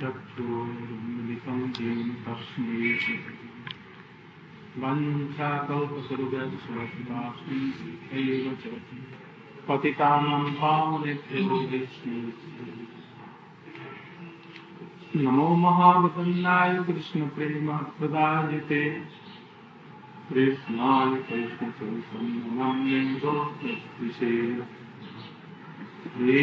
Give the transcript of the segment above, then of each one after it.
चक्षुर्मिलितं येन तस्मै वञ्चाकल्पसुरगस्वस्वास्मि च पतितानां पावनेभ्यो नमो महावदन्नाय प्रदायते कृष्णाय कृष्णचैतन्यमन्येन्दोषे हे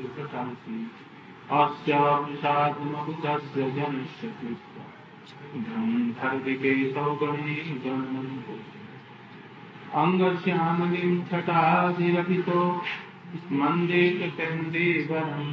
विकटांसि अस्याभिषादमभुतस्य जनस्य कृत्वा धर्मिके सौगणे गणमन्तो अङ्गस्यामलिं छटाधिरभितो मन्दे चन्द्रेवरम्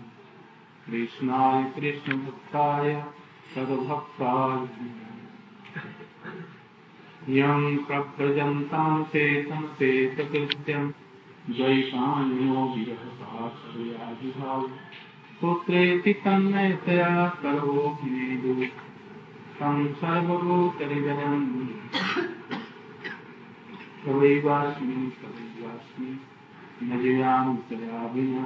कृष्णाय, कृष्णभक्ताय तद्भक्ताय यं प्रव्रजन्तां चेतकृत्यं द्वैपान्यो विरहसाश्रयादिभाव पुत्रेति तन्मयतया तं सर्वभूतरिजनं तवैवास्मि तवैवास्मि न जीवामि तया विना।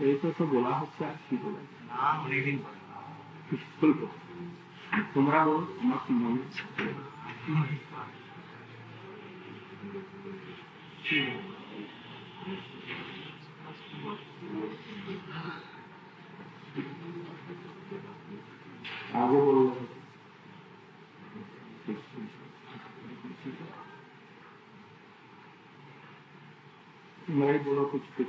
এই তো তো বলা হচ্ছে আর কি বলা যায়? কি বলবো তোমরা বলো তোমার কি মনে হচ্ছে? आगे बोलो मैं बोलो कुछ कुछ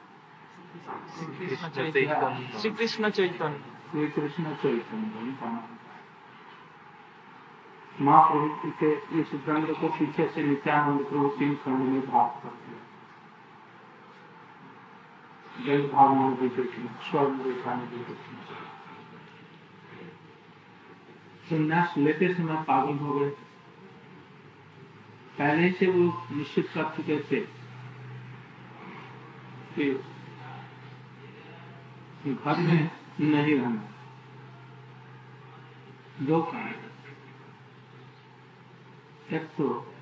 श्री कृष्ण चैतन्य श्री कृष्ण चैतन्य के इस दंड को पीछे से नित्यानंद प्रभु तीन में भाग भावना भी देखी स्वर्ण रेखाने भी देखी संन्यास लेते समय पागल हो गए। पहले से वो निश्चित कर चुके थे कि घर में नहीं रहना। दो कारण। एक तो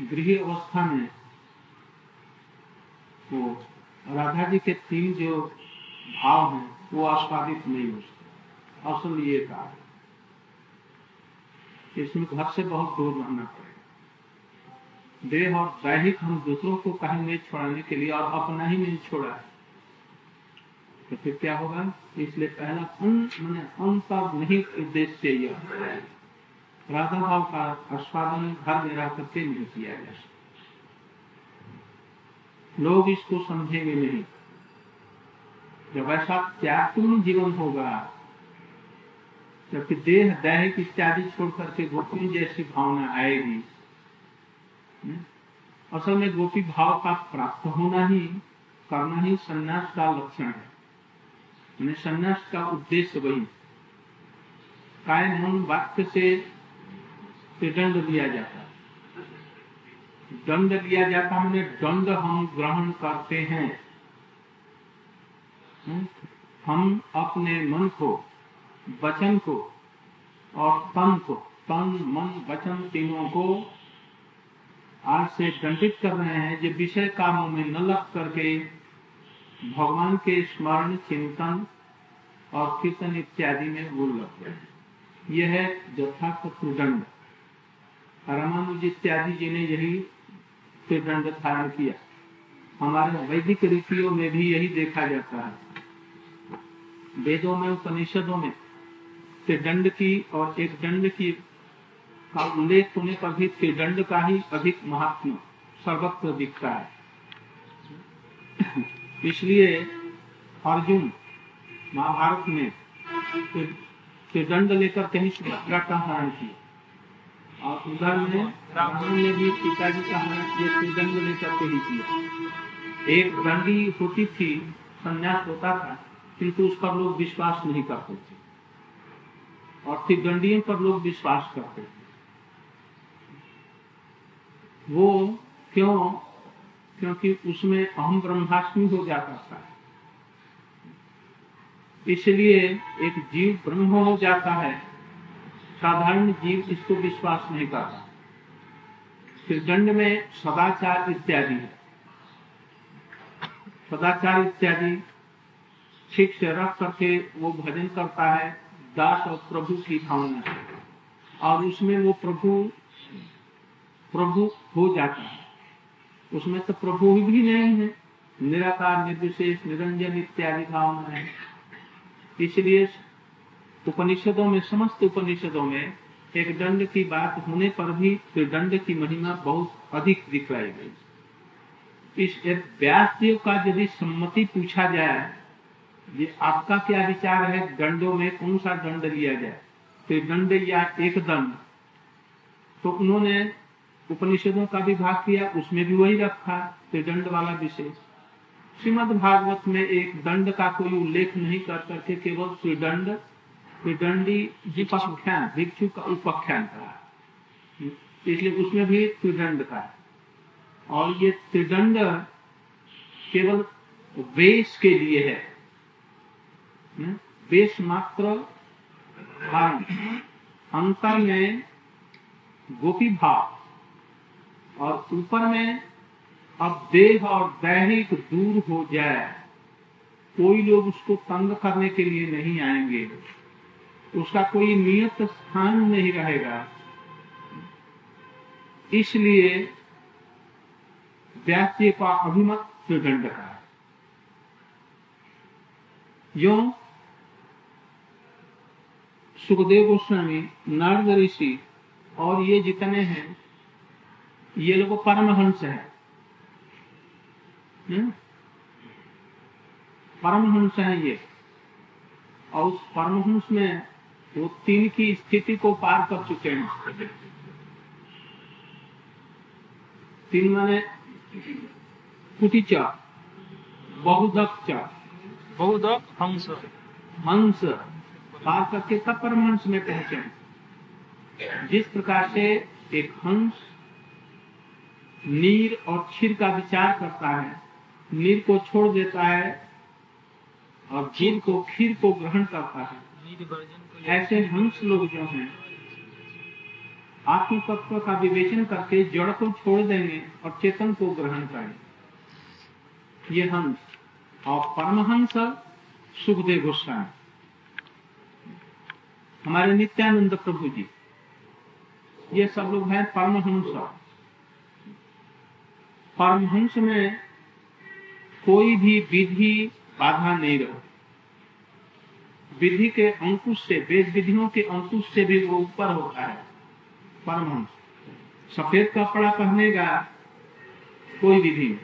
गृह अवस्था में वो राधा जी के तीन जो भाव हैं, वो आस्वादित नहीं हो सकते। असल ये था इसमें घर से बहुत दूर रहना पड़ेगा। देह और दैहिक हम दूसरों को कहीं नहीं छोड़ाने के लिए और अपना ही नहीं छोड़ा है। तो फिर क्या होगा? इसलिए पहला मैंने अंतर्निहित उद्देश्य यह राधा भाव का आस्वादन घर में रह करके नहीं किया जा लोग इसको समझेंगे नहीं। जब ऐसा त्यागपूर्ण जीवन होगा जबकि देह दैहिक इत्यादि छोड़ करके गोपी जैसी भावना आएगी हम्म? असल में गोपी भाव का प्राप्त होना ही, करना ही संन्यास का लक्षण है। यानी संन्यास का उद्देश्य वही। काय मन वाक्य से दंड दिया जाता। दंड दिया जाता हमने दंड हम ग्रहण करते हैं। हम्म? हम अपने मन को, वचन को और तन को, तन, मन, वचन तीनों को आज से दंडित कर रहे हैं। जो विषय कामों में न लग करके भगवान के स्मरण, चिंतन और कीर्तन इत्यादि में वो लग गए यह है यथार्थ दंड रामानुज इत्यादि जी ने यही दंड धारण किया, हमारे वैदिक रीतियों में भी यही देखा जाता है। वेदों में, उपनिषदों में त्रिदंड की और एक दंड की का उल्लेख होने पर भी त्रिदंड का ही अधिक महात्मा सर्वत्र दिखता है। इसलिए अर्जुन महाभारत में त्रिदंड लेकर कहीं सुभद्रा का हरण किया। और उधर में रावण ने भी पिताजी का हरण किया त्रिदंड लेकर के ही किया। एक दंडी होती थी, संन्यास होता था, किंतु उस पर लोग विश्वास नहीं करते थे। और त्रिदंडियों पर लोग विश्वास करते थे। वो क्यों क्योंकि उसमें अहम ब्रह्माष्टमी हो जाता था इसलिए एक जीव ब्रह्म हो जाता है। साधारण जीव इसको विश्वास नहीं करता। फिर दंड में सदाचार इत्यादि है। सदाचार इत्यादि ठीक से रख करके वो भजन करता है, दास और प्रभु की भावना और उसमें वो प्रभु प्रभु हो जाता है। उसमें तो प्रभु भी नहीं है। निराकार, निर्विशेष, निरंजन इत्यादि भावना है। इसलिए उपनिषदों में, समस्त उपनिषदों में एक दंड की बात होने पर भी फिर दंड की महिमा बहुत अधिक दिखलाई गई। इस व्यास देव का यदि सम्मति पूछा जाए, ये आपका क्या विचार है, दंडों में कौन सा दंड लिया जाए? त्रिदंड या एक दंड। तो उन्होंने उपनिषदों का भी भाग किया, उसमें भी वही रखा, त्रिदंड वाला विशेष। श्रीमद भागवत में एक दंड का कोई उल्लेख नहीं कर करके केवल त्रिदंड, त्रिदंडी उपाख्यान भिक्षु का उपाख्यान कहा इसलिए उसमें भी त्रिदंड का है और ये त्रिदंड केवल वेश के लिए है। वेश मात्र अंतर में गोपी भाव। और ऊपर में अब देह और दैहिक दूर हो जाए। कोई लोग उसको तंग करने के लिए नहीं आएँगे। उसका कोई नियत स्थान नहीं रहेगा। इसलिए व्यास्य का अभिमत त्रिदंड का। यो सुखदेव गोस्वामी, नारद ऋषि और ये जितने हैं ये लोग परमहंस है। परमहंस है ये। और उस परमहंस में वो तीन की स्थिति को पार कर चुके हैं। तीन माने कुटिच बहुदक बहुदक हंस हंस। पार करके तब परमहंस में पहुँचे। जिस प्रकार से एक हंस नीर और क्षीर का विचार करता है। नीर को छोड़ देता है और क्षीर को खीर को ग्रहण करता है। ऐसे हंस लोग जो हैं आत्म तत्व का विवेचन करके जड़ को छोड़ देंगे और चेतन को ग्रहण करेंगे। ये हंस और परमहंस सुखदेव गोस्वामी। हमारे नित्यानंद प्रभु जी ये सब लोग हैं परमहंस। परमहंस में कोई भी विधि बाधा नहीं रहो। विधि के अंकुश से, वेद विधियों के अंकुश से भी वो ऊपर होता है, परमहंस। सफ़ेद कपड़ा पहनेगा, कोई विधि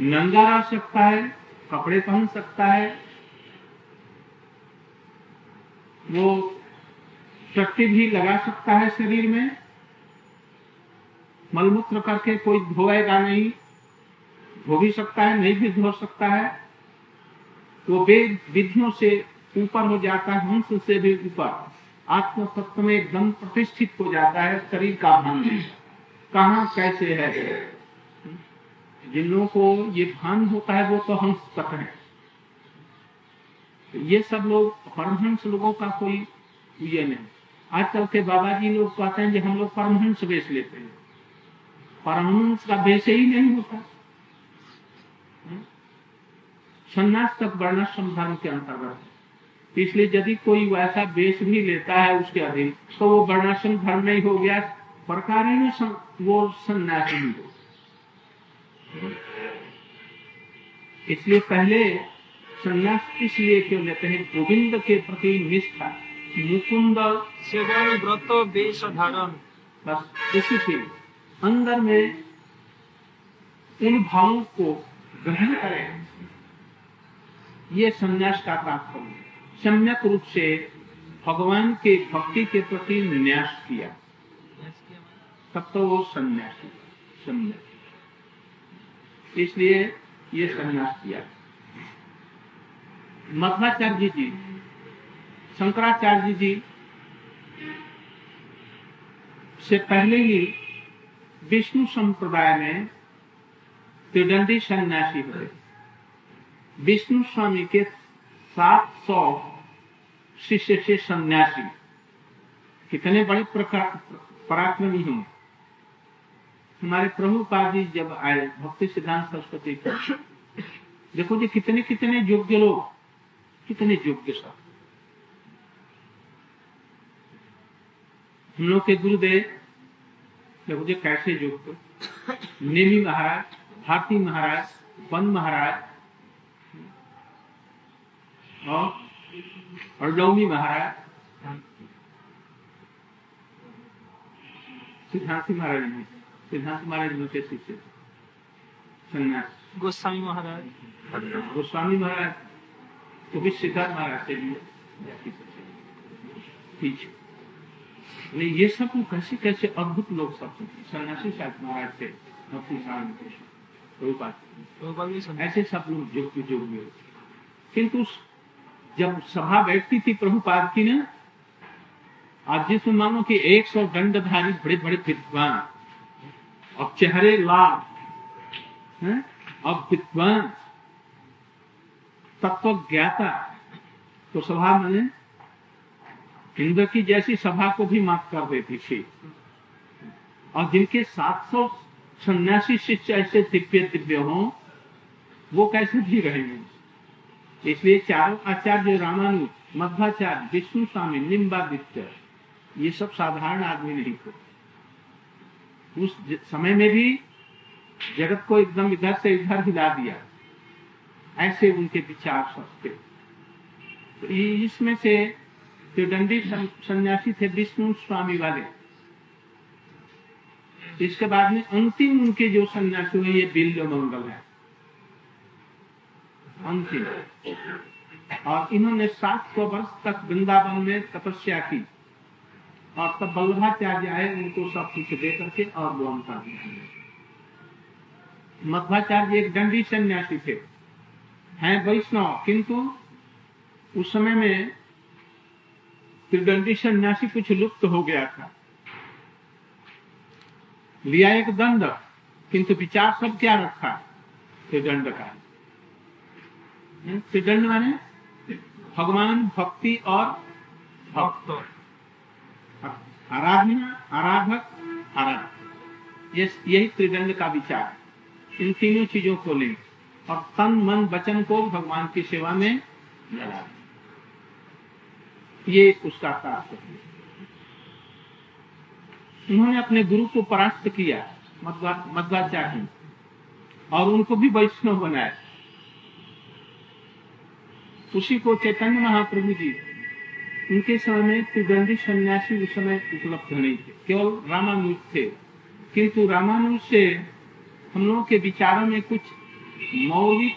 नंगा रह सकता है, कपड़े पहन सकता है, वो टट्टी भी लगा सकता है शरीर में मलमूत्र करके कोई धोएगा नहीं धो भी सकता है, नहीं भी धो सकता है, वो वेद विधियों से ऊपर हो जाता है, हंस से भी ऊपर। आत्म तत्व में एकदम प्रतिष्ठित हो जाता है, शरीर का भान। कहा, कैसे है? जिन लोगों को ये भान होता है, वो तो हंस तक है। ये सब लोग, परमहंस लोगों का कोई ये नहीं। आजकल के बाबा जी लोग कहते हैं कि हम लोग परमहंस बेच लेते हैं। परमहंस का बेच ही नहीं होता। संन्यास तक वर्णाश्रम धर्म के अंतर्गत है। इसलिए यदि कोई वैसा वेश भी लेता है उसके अधीन तो वो वर्णाश्रम धर्म नहीं हो गया। प्रकार ही वो संन्यास नहीं हो। इसलिए पहले संन्यास इसलिए क्यों लेते हैं? गोविंद के प्रति निष्ठा। मुकुंद सेवन व्रत वेश धारण। बस इसी के अंदर में इन भावों को ग्रहण करें। ये संन्यास का तात्पर्य सम्यक रूप से भगवान के भक्ति के प्रति न्यास किया। तब तो वो सन्यासी, सम्यक। इसलिए ये संन्यास किया। मध्वाचार्य जी, शंकराचार्य जी से पहले ही विष्णु संप्रदाय में त्रिदंडी सन्यासी हुए विष्णु स्वामी के सात सौ शिष्य से सन्यासी। कितने बड़े पराक्रमी हैं हमारे प्रभुपाद जी जब आए, भक्ति सिद्धांत सरस्वती देखो जी, कितने कितने योग्य लोग। कितने योग्य सब। हम लोग के गुरुदेव देखो जी कैसे योग्य नेमी महाराज भारती महाराज वन महाराज और अरडौमी महाराज। सिद्धांति महाराज ने सिद्धांत महाराज उनके शिष्य। सन्यास। गोस्वामी महाराज। गोस्वामी महाराज तो भी सिद्धार्थ महाराज से भी। पीछे। नहीं ये सब कैसे कैसे अद्भुत लोग सब सन्यासी साहब महाराज से भक्ति साहब ऐसे सब लोग जोग्य जोग्य किंतु जब सभा बैठती थी प्रभुपाद की ना आज जिसमें मानो कि एक सौ दंडधारी बड़े बड़े विद्वान और चेहरे लाभ अब विद्वान तत्व ज्ञाता तो सभा में इंद्र की जैसी सभा को भी माफ़ कर देती थी और जिनके 700 सन्यासी शिष्य ऐसे दिव्य दिव्य हों, वो कैसे भी रहेंगे इसलिए चारों आचार्य रामानु, मध्वाचार्य, विष्णु स्वामी, निम्बादित्य, ये सब साधारण आदमी नहीं थे। उस समय में भी जगत को एकदम इधर से इधर हिला दिया। ऐसे उनके विचार सब थे। तो इसमें से जो दंडी सन्यासी थे विष्णु स्वामी वाले। इसके बाद में अंतिम उनके जो सन्यासी हुए, ये बिल्य मंगल है। अंतिम। और इन्होंने सात सौ वर्ष तक वृंदावन में तपस्या की। और तब बल्लभाचार्य आए, उनको सब कुछ दे करके और वो अंतर मध्वाचार्य एक दंडी सन्यासी थे। हैं वैष्णव, किंतु उस समय में त्रिदंडी सन्यासी कुछ लुप्त हो गया था। लिया एक दंड, किंतु विचार सब क्या रखा? त्रिदंड का। त्रिदंड माने भगवान, भक्ति और भक्त। आराधना, आराधक आराधक। यही त्रिदंड का विचार। इन तीनों चीज़ों को ले। और तन, मन, वचन को भगवान की सेवा में लगा ये उसका तात्पर्य उन्होंने अपने गुरु को परास्त किया मध्वाचार्य और उनको भी वैष्णव बनाया। उसी को चैतन्य महाप्रभु जी, उनके समय में त्रिदंडी सन्यासी उस समय उपलब्ध नहीं थे, केवल रामानुज थे। किंतु रामानुज से हम लोगों के विचारों में कुछ मौलिक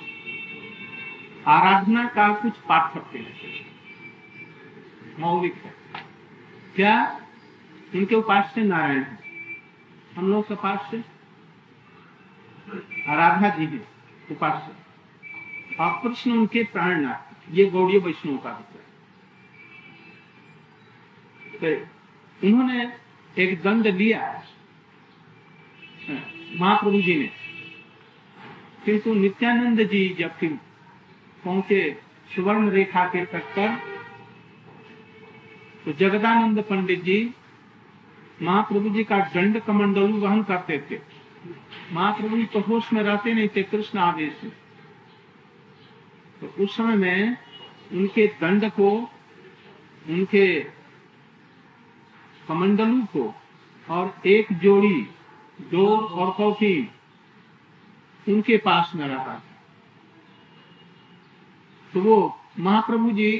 आराधना का कुछ पार्थक्य है। मौलिक है। क्या इनके उपास से नारायण है? हम लोग के पास से राधा जी है उपास और कृष्ण उनके प्राणनाथ ये गौड़ीय वैष्णव का विषय तो उन्होंने एक दंड लिया महाप्रभु जी ने। किंतु नित्यानंद जी जब फिर पहुँचे सुवर्ण रेखा के तट पर तो जगदानंद पंडित जी महाप्रभु जी का दंड कमंडलू वहन करते थे। महाप्रभु जी तो होश में रहते नहीं थे, कृष्ण आदेश से। तो उस समय में उनके दंड को, उनके कमंडलू को और एक जोड़ी, दो और कॉफ़ी उनके पास में था तो वो महाप्रभु जी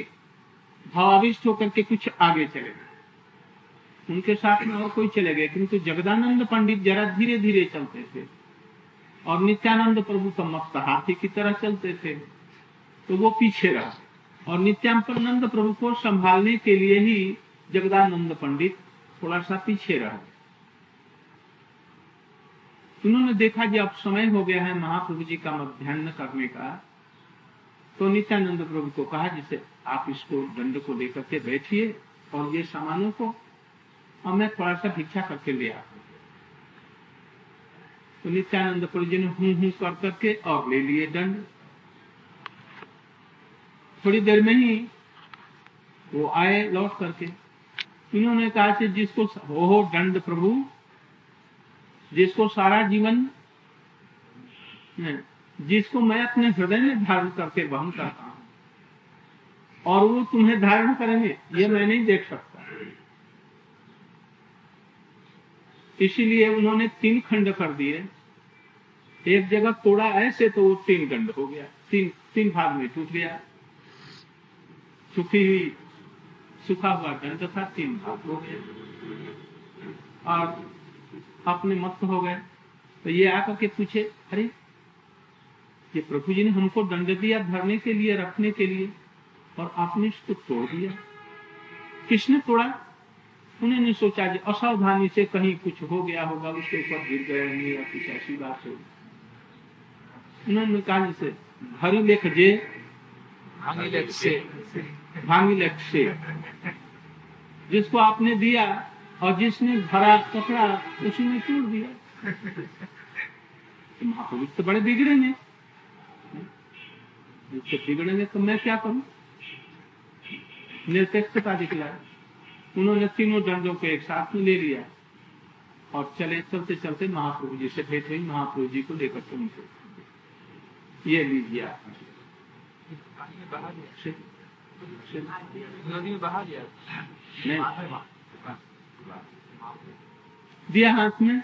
भावाविष्ट होकर के कुछ आगे चले गए। उनके साथ में और कोई चले गए, किंतु जगदानंद पंडित जरा धीरे धीरे चलते थे और नित्यानंद प्रभु तो मस्त हाथी की तरह चलते थे। तो वो पीछे रहा और नित्यानंद प्रभु को संभालने के लिए ही जगदानंद पंडित थोड़ा सा पीछे रहा। उन्होंने देखा कि अब समय हो गया है, महाप्रभु जी का मध्यान्ह करने का। तो नित्यानंद प्रभु को कहा, जिसे आप इसको दंड को लेकर के बैठिए और ये सामानों को और मैं थोड़ा सा भिक्षा करके ले आता तो नित्यानंद प्रभु जी ने हूँ हूँ कर करके और ले लिए दंड। थोड़ी देर में ही वो आए लौट करके। इन्होंने कहा कि जिसको हो हो दंड प्रभु, जिसको सारा जीवन, जिसको मैं अपने हृदय में धारण करके वहन करता और वो तुम्हें धारण करेंगे, ये मैं नहीं देख सकता। इसीलिए उन्होंने तीन खंड कर दिए। एक जगह तोड़ा ऐसे तो वो तीन खंड हो गया, तीन तीन भाग में टूट गया। सूखी हुई, सूखा हुआ दंड था, तीन भाग हो गया। और अपने मत हो गए। तो ये आकर के पूछे, अरे, ये प्रभु जी ने हमको दंड दिया धरने के लिए, रखने के लिए और आपने इसको तोड़ दिया। किसने तोड़ा? उन्होंने सोचा जी असावधानी से कहीं कुछ हो गया होगा उसके ऊपर गिर गए होंगे या कुछ ऐसी बात हो उन्होंने कहा जैसे भरी लेख जे। भांगी लेख से। भांगी लेख से। जिसको आपने दिया और जिसने भरा कपड़ा उसी ने तोड़ दिया। तो महाप्रभु तो बड़े बिगड़ेंगे जब बिगड़ेंगे तो मैं क्या करूँ? निरपेक्षता दिखला उन्होंने तीनों दंडों को एक साथ में ले लिया और चले चलते चलते महाप्रभु जी से भेंट हुई। महाप्रभु जी को लेकर के उनको ये लीजिए आप। नदी में बहा नहीं। दिया हाथ में।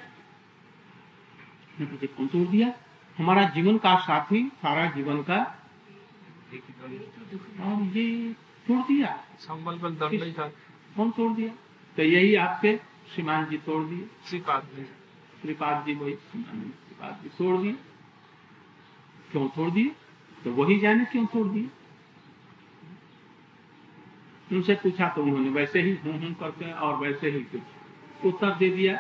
कौन तोड़ दिया। हमारा जीवन का साथी सारा जीवन का। और ये तोड़ दिया। संबल बल दर्द नहीं था। कौन तोड़ दिया? तो यही आपके श्रीमान जी तोड़ दिए। श्रीपाद जी। श्रीपाद जी वही श्रीपाद जी तोड़ दिए। क्यों तोड़ दिए? तो वही जाने क्यों तोड़ दिए? उनसे पूछा तो उन्होंने वैसे ही हूँ हूँ करते हैं और वैसे ही कुछ। उत्तर दे दिया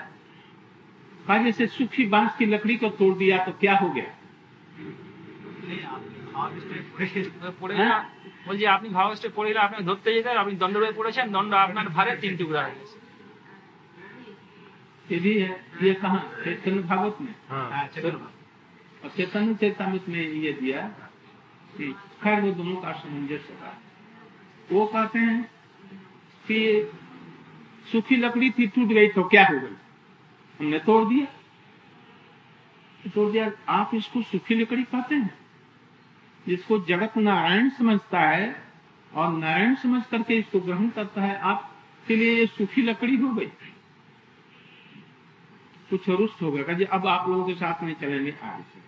कहा जैसे सूखी बाँस की लकड़ी को तोड़ दिया तो क्या हो गया? বলছি আপনি ভাব স্টেপ পড়ে গেলে আপনি ধরতে যেতে আর আপনি দণ্ড রয়ে পড়েছেন দণ্ড আপনার ভারে তিন টুকরা হয়ে গেছে ये भी है ये कहा चैतन्य भागवत में और चैतन्य चैतामित में ये दिया कि खैर वो दोनों का सामंजस्य था वो कहते हैं कि सूखी लकड़ी थी टूट गई तो क्या हो गई हमने तोड़ दिया तोड़ दिया आप इसको सूखी लकड़ी कहते हैं जिसको जगत नारायण समझता है और नारायण समझ करके इसको ग्रहण करता है, आपके लिए ये सूखी लकड़ी हो गई। कुछ रुष्ट हो गया। जी अब आप लोगों के साथ में चलेंगे आगे से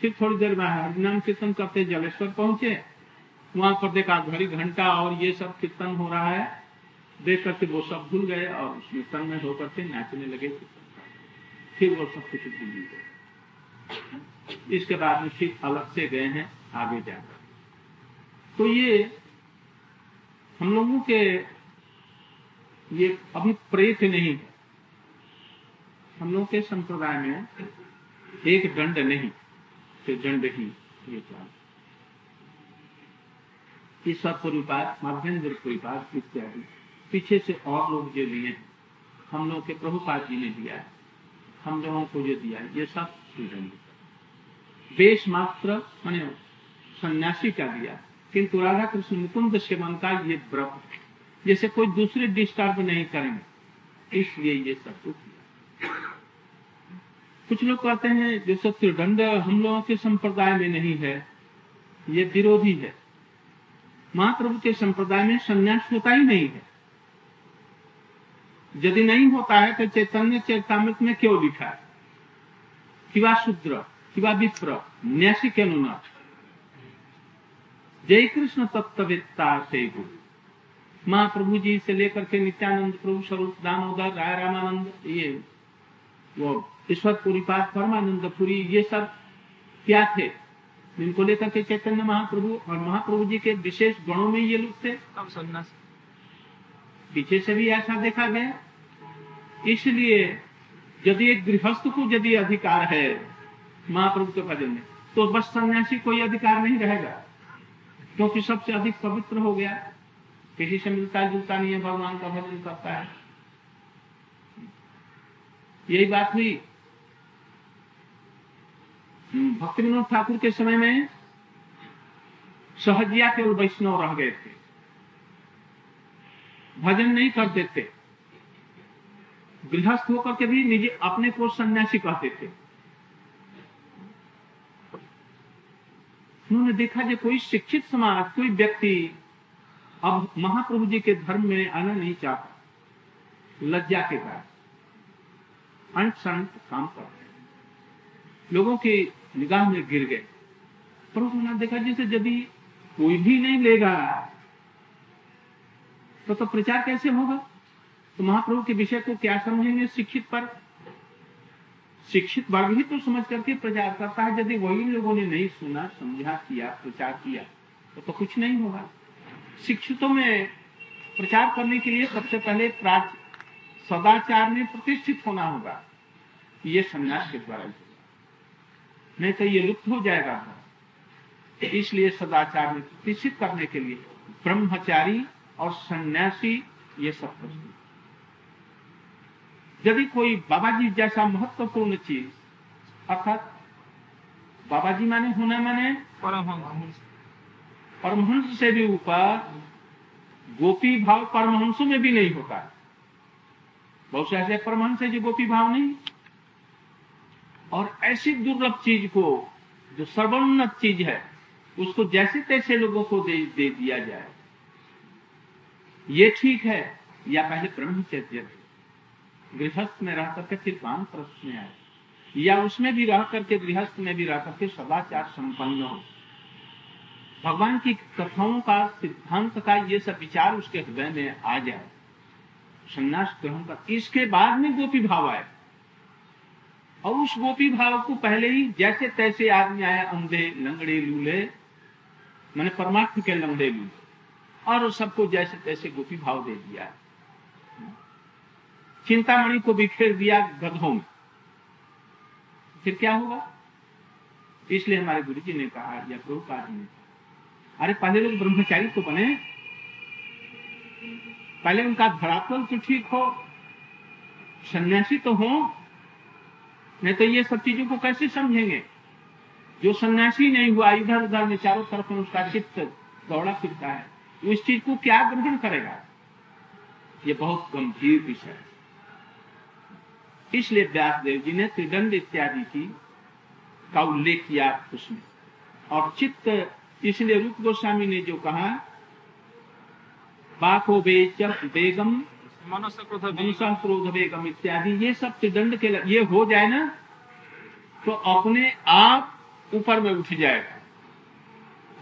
फिर थोड़ी देर में हरिनाम कीर्तन करते जलेश्वर पहुँचे। वहाँ पर देखा घड़ी घंटा और ये सब कीर्तन हो रहा है। देख करके वो सब भूल गए और उसमें तन्मय होकर के नाचने लगे। फिर वो सब कुछ भूल गए। इसके बाद में फिर अलग से गए हैं, आगे जाकर। तो ये हम लोगों के ये अभी प्रेत नहीं हम लोग के संप्रदाय में एक दंड नहीं तो दंड ही ये ईश्वर परिवार मध्येंद्र परिवार इत्यादि। पीछे से और लोग जो लिए हम लोग के प्रभुपाद जी ने दिया है। हम लोगों को जो दिया है, ये सब दंड वेश मात्र, मैंने सन्यासी का दिया। किंतु राधा कृष्ण मुकुंद सेवन का ये व्रत जैसे कोई दूसरे डिस्टर्ब नहीं करेंगे। इसलिए ये सब कुछ कुछ लोग कहते हैं जैसे त्रिदंड हम लोगों के संप्रदाय में नहीं है, ये विरोधी है। महाप्रभु के संप्रदाय में संन्यास होता ही नहीं है। यदि नहीं होता है तो चैतन्य चैतामृत में क्यों लिखा है? किवा शूद्र। किवा विप्र न्यासी के अनुनाथ जय कृष्ण तत्ववेत्ता से गुरु महाप्रभु जी से लेकर के नित्यानंद प्रभु स्वरूप दामोदर राय रामानंद ये वो ईश्वर पुरी पाठ परमानंद पुरी ये सब क्या थे? जिनको लेकर के चैतन्य महाप्रभु और महाप्रभु जी के विशेष गुणों में ये लोग थे। पीछे से भी ऐसा देखा गया। इसलिए यदि एक गृहस्थ को यदि अधिकार है महाप्रभु के भजन में। तो बस सन्यासी कोई अधिकार नहीं रहेगा। क्योंकि सबसे अधिक पवित्र हो गया। किसी से मिलता जुलता नहीं है, भगवान का भजन करता है। यही बात हुई। भक्ति विनोद ठाकुर के समय में सहजिया केवल वैष्णव रह गए थे। भजन नहीं करते थे। गृहस्थ होकर के भी निजे अपने को सन्यासी कहते थे। उन्होंने देखा जो कोई शिक्षित समाज, कोई व्यक्ति अब महाप्रभु जी के धर्म में आना नहीं चाहता। लज्जा के कारण। काम करते लोगों की निगाह में गिर गए। पर उन्होंने देखा जैसे यदि कोई भी नहीं लेगा तो तो प्रचार कैसे होगा? तो महाप्रभु के विषय को क्या समझेंगे शिक्षित पर? शिक्षित वर्ग ही तो समझ करके प्रचार करता है। यदि वही लोगों ने नहीं सुना समझा किया प्रचार किया तो, तो कुछ नहीं होगा। शिक्षितों में प्रचार करने के लिए सबसे पहले सदाचार में प्रतिष्ठित होना होगा। ये संन्यास के द्वारा नहीं तो ये लुप्त हो जाएगा। इसलिए सदाचार में प्रतिष्ठित करने के लिए ब्रह्मचारी और सन्यासी ये सब प्रश्न यदि कोई बाबा जी जैसा महत्वपूर्ण चीज़ अर्थात बाबा जी माने होना माने परमहंस। परमहंस से भी ऊपर गोपी भाव परमहंसों में भी नहीं होता। बहुत से ऐसे परमहंस है जो गोपी भाव नहीं। और ऐसी दुर्लभ चीज़ को जो सर्वोन्नत चीज़ है उसको जैसे तैसे लोगों को दे, दे दिया जाए। ये ठीक है या पहले ब्रह्मचर्य गृहस्थ में रह करके फिर वान प्रश्न में आए। या उसमें भी रह करके गृहस्थ में भी रह करके सदाचार संपन्न हो। भगवान की कथाओं का, सिद्धांत का ये सब विचार उसके हृदय में आ जाए। संन्यास ग्रहण कर, इसके बाद में गोपी भाव आए। और उस गोपी भाव को पहले ही जैसे तैसे आदमी आए, अंधे, लंगड़े, लूले, मैंने परमात्म के लंगड़े लूले। और सबको जैसे तैसे गोपी भाव दे दिया चिंतामणि को बिखेर दिया गधों में। फिर क्या होगा इसलिए हमारे गुरु जी ने कहा, या प्रभुपाद जी ने कहा, अरे, पहले लोग ब्रह्मचारी तो बने। पहले उनका धरातल तो ठीक हो, सन्यासी तो हो। नहीं तो ये सब चीज़ों को कैसे समझेंगे? जो सन्यासी नहीं हुआ इधर उधर में चारों तरफ़ में उसका चित्त दौड़ा फिरता है उस चीज़ को क्या ग्रहण करेगा? ये बहुत गंभीर विषय है। इसलिए व्यासदेव जी ने त्रिदंड इत्यादि की का उल्लेख किया उसमें। और चित्त इसलिए रूप गोस्वामी ने जो कहा बेच बेगम मनुष्य क्रोध बेगम इत्यादि ये सब त्रिदंड के लग- ये हो जाए ना तो अपने आप ऊपर में उठ जाएगा।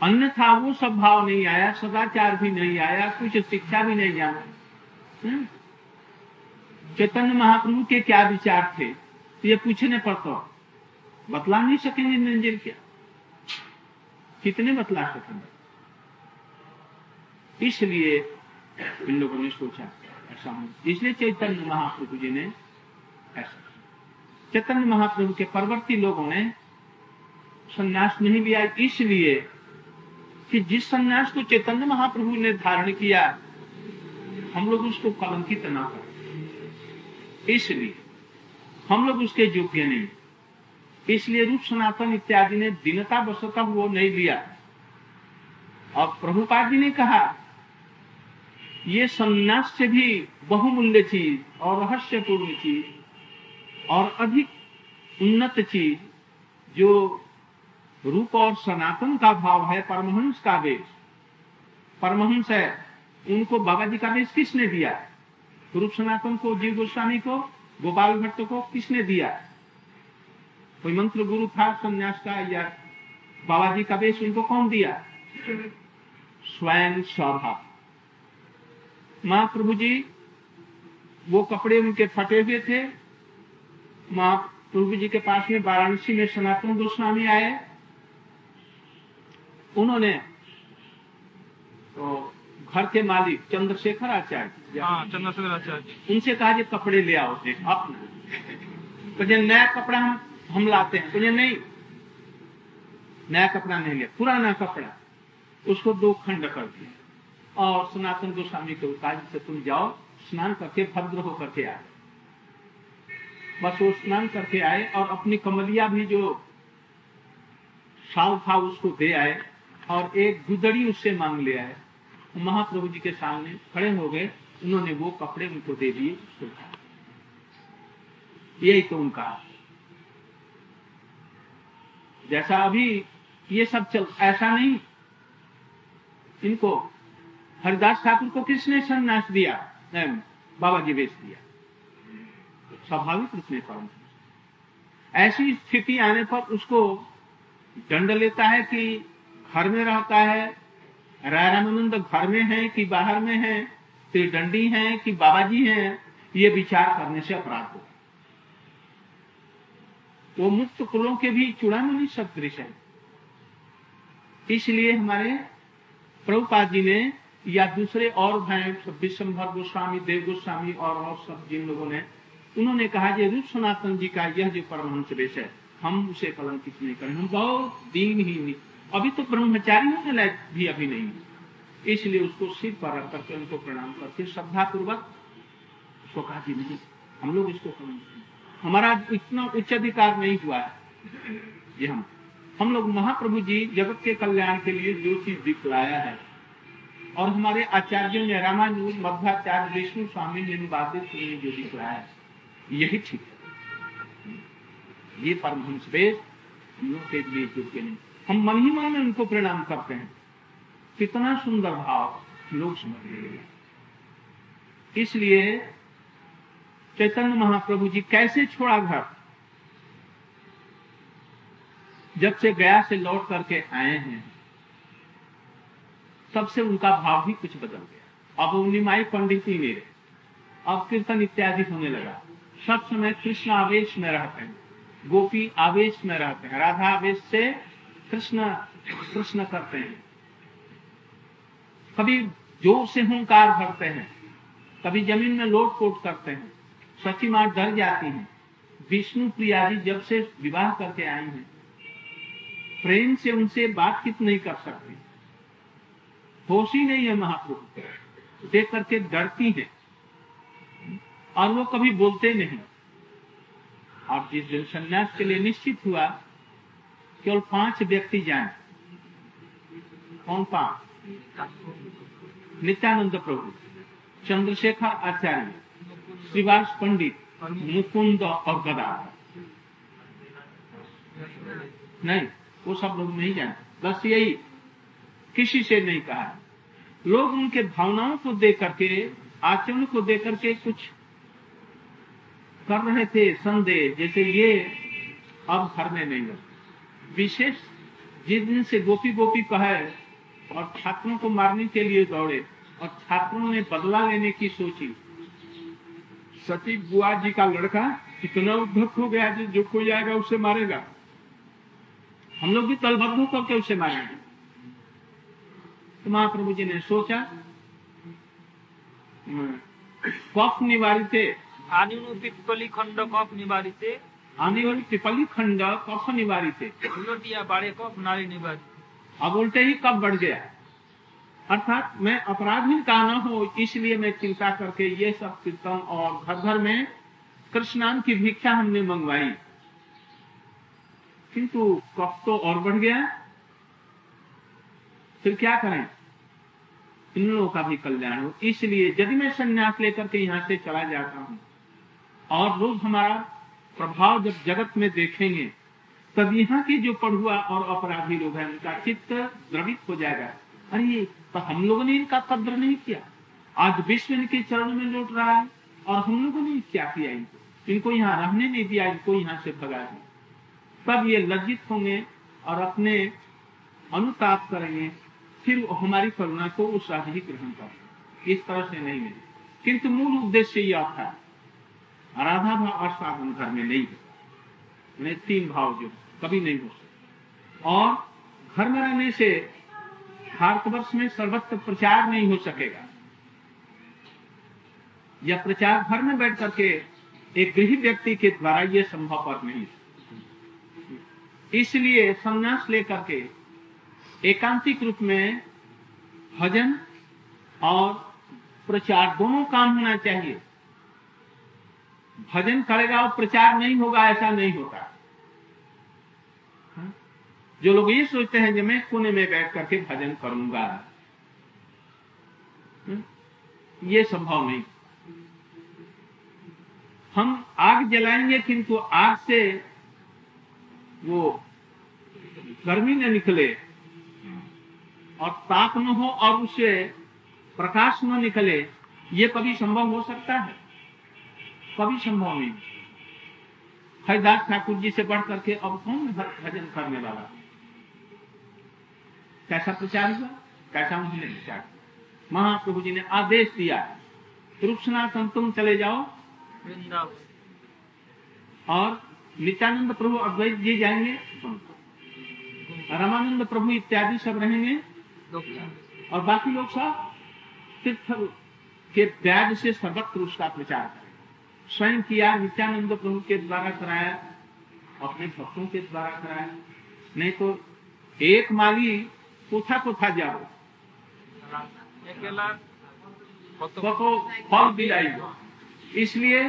अन्यथा वो सब भाव नहीं आया सदाचार भी नहीं आया कुछ शिक्षा भी नहीं जाना। हम्म? चैतन्य महाप्रभु के क्या विचार थे? तो ये पूछने पर तो बतला नहीं सकेंगे निरंजन क्या? कितने बतला सकेंगे? इसलिए इन लोगों ने सोचा, ऐसा हो इसलिए चैतन्य महाप्रभु जी ने ऐसा चैतन्य महाप्रभु के परवर्ती लोगों ने संन्यास नहीं लिया। इसलिए कि जिस संन्यास को चैतन्य महाप्रभु ने धारण किया, हम लोग उसको कलंकित न करें। इसलिए हम लोग उसके योग्य नहीं। इसलिए रूप सनातन इत्यादि ने दीनता वसता वो नहीं लिया। और प्रभुपाद जी ने कहा, ये संन्यास से भी बहुमूल्य चीज़ और रहस्यपूर्ण चीज़ और अधिक उन्नत चीज़ जो रूप और सनातन का भाव है परमहंस का वेश परमहंस है, उनको बाबा जी का वेश किसने दिया? रूप सनातन को, जीव गोस्वामी को, गोपाल भट्ट को किसने दिया? कोई मंत्र गुरु था, संन्यास का, या बाबा जी का वेश उनको कौन दिया? स्वयं स्वभाव। महाप्रभु जी वो कपड़े उनके फटे हुए थे। महाप्रभु जी के पास में वाराणसी में सनातन गोस्वामी आए। उन्होंने तो घर के मालिक चंद्रशेखर आचार्य हाँ चंद्रशेखर आचार्य उनसे कहा कि कपड़े ले आओ अपना तो जब नया कपड़ा हम हम लाते हैं तो ये नहीं। नया कपड़ा नहीं लिया पुराना कपड़ा। उसको दो खंड कर दिया और सनातन गोस्वामी को कहा से तुम जाओ स्नान करके भद्र होकर के आए। बस वो स्नान करके आए और अपनी कमलिया भी जो शाल था उसको दे आए और एक गुदड़ी उससे मांग ले आए। महाप्रभु जी के सामने खड़े हो गए। उन्होंने वो कपड़े उनको दे दिए यही तो उनका जैसा अभी ये सब चल, ऐसा नहीं। इनको हरिदास ठाकुर को किसने संन्यास दिया? बाबा जी बेच दिया। स्वाभाविक रूप में कर्म ऐसी स्थिति आने पर उसको दंड लेता है कि घर में रहता है रामानंद घर में है कि बाहर में है, फिर डंडी है कि बाबा जी है, ये विचार करने से अपराध हो वो मुक्त कुलों के भी चूड़ामणि सदृश है। इसलिए हमारे प्रभुपाद जी ने या दूसरे और भाई विश्वभर गोस्वामी, देव गोस्वामी और और सब जिन लोगों ने, उन्होंने कहा रूप सनातन जी का यह जो परमहंस वेश है, हम उसे कलंकित नहीं करें। हम बहुत दीन ही नहीं अभी तो ब्रह्मचारी होने लायक भी अभी नहीं है। इसलिए उसको सिर पर रख करके उनको प्रणाम करके श्रद्धा पूर्वक उसको कहा, जी नहीं, हम लोग इसको कलंकित हमारा इतना उच्च अधिकार नहीं हुआ है। ये हम हम लोग महाप्रभु जी जगत के कल्याण के लिए जो चीज़ दिखलाया है और हमारे आचार्यों ने रामानुज, मध्वाचार्य, विष्णु स्वामी ने निवादित जो दिखलाया है, यही ठीक है। ये परमहंस वेद लोग के लिए योग्य नहीं। हम मन ही मन में उनको प्रणाम करते हैं। कितना सुंदर भाव। लोग समझ इसलिए चैतन्य महाप्रभु जी कैसे छोड़ा घर? जब से गया से लौट करके आए हैं, तब से उनका भाव भी कुछ बदल गया। अब निमाई पंडित ही रहे अब कीर्तन इत्यादि होने लगा। सब समय कृष्ण आवेश में रहते हैं, गोपी आवेश में रहते हैं, राधा आवेश से कृष्ण कृष्ण करते हैं। कभी ज़ोर से हुंकार भरते हैं, कभी ज़मीन में लोट पोट करते हैं सची माँ डर जाती हैं। विष्णु प्रिया जी जब से विवाह करके आई हैं, प्रेम से उनसे बातचीत नहीं कर सकते। होश ही नहीं है महाप्रभु, देख करके डरती है, और वो कभी बोलते नहीं। और जिस दिन संन्यास के लिए निश्चित हुआ केवल पाँच व्यक्ति जाए। कौन पाँच नित्यानंद प्रभु, चंद्रशेखर आचार्य, श्रीवास पंडित, मुकुंद और गदा नहीं, वो सब लोग नहीं जाए। बस यही, किसी से नहीं कहा। लोग उनके भावनाओं को देख करके, आचरण को देख करके कुछ कर रहे थे संदेह, जैसे ये अब में नहीं हो विशेष जिस दिन से गोपी गोपी कहे और छात्रों को मारने के लिए दौड़े और छात्रों ने बदला लेने की सोची। सती बुआ जी का लड़का कितना उद्भक्त हो गया जो कोई आएगा उसे मारेगा। हम लोग भी तलभद्दू करके उसे मारेंगे? तो महाप्रभु जी ने सोचा हम्म, कफ निवारित आनुनुपित्तली खंड कफ निवारित आने वाली त्रिपली खंड कौश नारी निवार। अब उल्टे ही कब बढ़ गया अर्थात मैं अपराधी का न हो इसलिए मैं चिंता करके ये सब कीर्तन और घर घर में कृष्णाम की भिक्षा हमने मंगवाई। किंतु कफ तो और बढ़ गया। फिर क्या करें? इन लोगों का भी कल्याण हो। इसलिए यदि मैं संन्यास लेकर के यहाँ से चला जाता हूँ और रोज हमारा प्रभाव जब जगत में देखेंगे, तब यहाँ के जो पढ़ुआ और अपराधी लोग हैं, उनका चित्त द्रवित हो जाएगा। अरे तो हम लोगों ने इनका कद्र नहीं किया। आज विश्व इनके चरण में लौट रहा है, और हम लोगों ने क्या किया इनको? इनको यहाँ रहने नहीं दिया, इनको यहाँ से भगा दिया। तब ये लज्जित होंगे और अपने अनुताप करेंगे, फिर हमारी करुणा को उस ग्रहण कर इस तरह से नहीं मिले। किंतु मूल उद्देश्य यह था राधा भाव और साधन घर में नहीं है नहीं तीन भाव जो कभी नहीं हो सकते। और घर में रहने से भारतवर्ष में सर्वत्र प्रचार नहीं हो सकेगा। यह प्रचार घर में बैठ करके एक गृह व्यक्ति के द्वारा यह संभव पर नहीं। इसलिए संन्यास लेकर के एकांतिक रूप में भजन और प्रचार दोनों काम होना चाहिए। भजन करेगा और प्रचार नहीं होगा, ऐसा नहीं होता हाँ? जो लोग ये सोचते हैं कि मैं कोने में बैठ करके भजन करूँगा हाँ? ये संभव नहीं हम आग जलाएँगे, किंतु आग से वो गर्मी न निकले और ताप न हो और उससे प्रकाश न निकले, ये कभी संभव हो सकता है कभी संभव नहीं हरिदास ठाकुर जी से बढ़ करके अब कौन भजन करने वाला? कैसा प्रचार हुआ? कैसा उन्होंने प्रचार महाप्रभु जी ने आदेश दिया रुक्षनाथन तुम चले जाओ। और नित्यानंद प्रभु अद्वैत जी जाएँगे। रामानंद प्रभु इत्यादि सब रहेंगे। और बाकी लोग सब तीर्थ के प्याज से सर्वत्र उसका प्रचार करें स्वयं किया, नित्यानंद प्रभु के द्वारा कराया, अपने भक्तों के द्वारा कराया। नहीं तो एक माली कोथा कोथा जाओ। फल फल आई इसलिए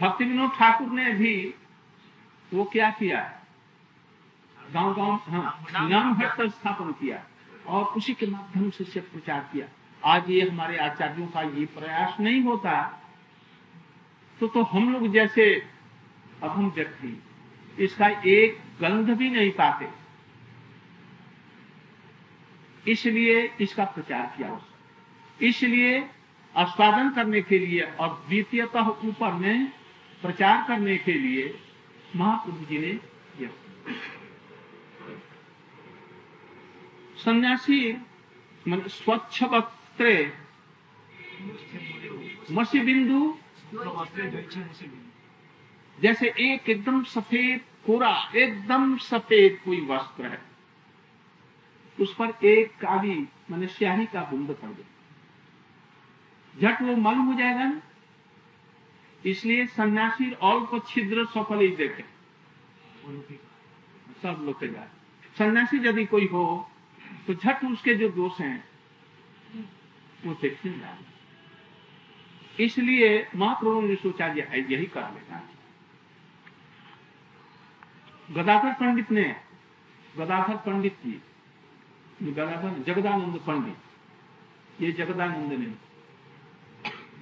भक्ति विनोद ठाकुर ने भी वो क्या किया? गाँव गाँव हाँ नाम भक्त स्थापन किया और उसी के माध्यम से प्रचार किया। आज ये हमारे आचार्यों का ये प्रयास नहीं होता तो तो हम लोग जैसे अहम व्यक्ति इसका एक गंध भी नहीं पाते। इसलिए इसका प्रचार किया इसलिए आस्वादन करने के लिए और द्वितीयतः ऊपर में प्रचार करने के लिए महाप्रभु जी ने यह सन्यासी स्वच्छ वक्त्रे मसी बिंदु जैसे एक एकदम सफ़ेद कोरा, एकदम सफ़ेद कोई वस्त्र है, उस पर एक काली मैंने स्याही का बूंद पड़ गया। झट वो मालूम हो जाएगा ना? इसलिए सन्यासी और को छिद्र सफल ही देखे। सब लोग सन्यासी यदि कोई हो तो झट उसके जो दोष हैं, वो देखते जाए इसलिए महाप्रभु ने सोचा ये यही कर लेना गदाधर पंडित ने, गदाधर पंडित जी, गदाधर जगदानंद पंडित, ये जगदानंद ने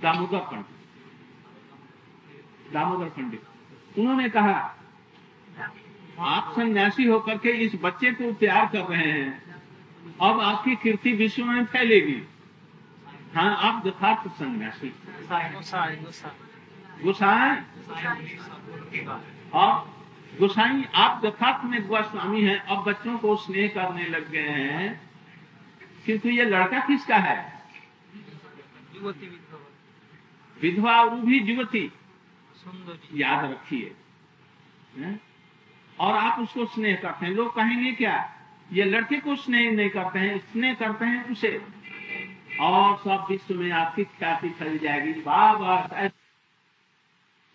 दामोदर पंडित दामोदर पंडित, उन्होंने कहा, आप सन्यासी होकर के इस बच्चे को प्यार कर रहे हैं, अब आपकी कीर्ति विश्व में फैलेगी। हाँ, आप the thought-person message. गुसाई और गुसाई आप यथार्थ में स्वामी है अब बच्चों को स्नेह करने लग गए हैं किंतु ये लड़का किसका है? विधवा। और भी युवती। याद रखिए और आप उसको स्नेह करते हैं। लोग कहेंगे क्या? ये लड़के को स्नेह नहीं करते हैं स्नेह करते हैं उसे। और सब विश्व में आपकी ख्याति फैल जाएगी। वाह वाह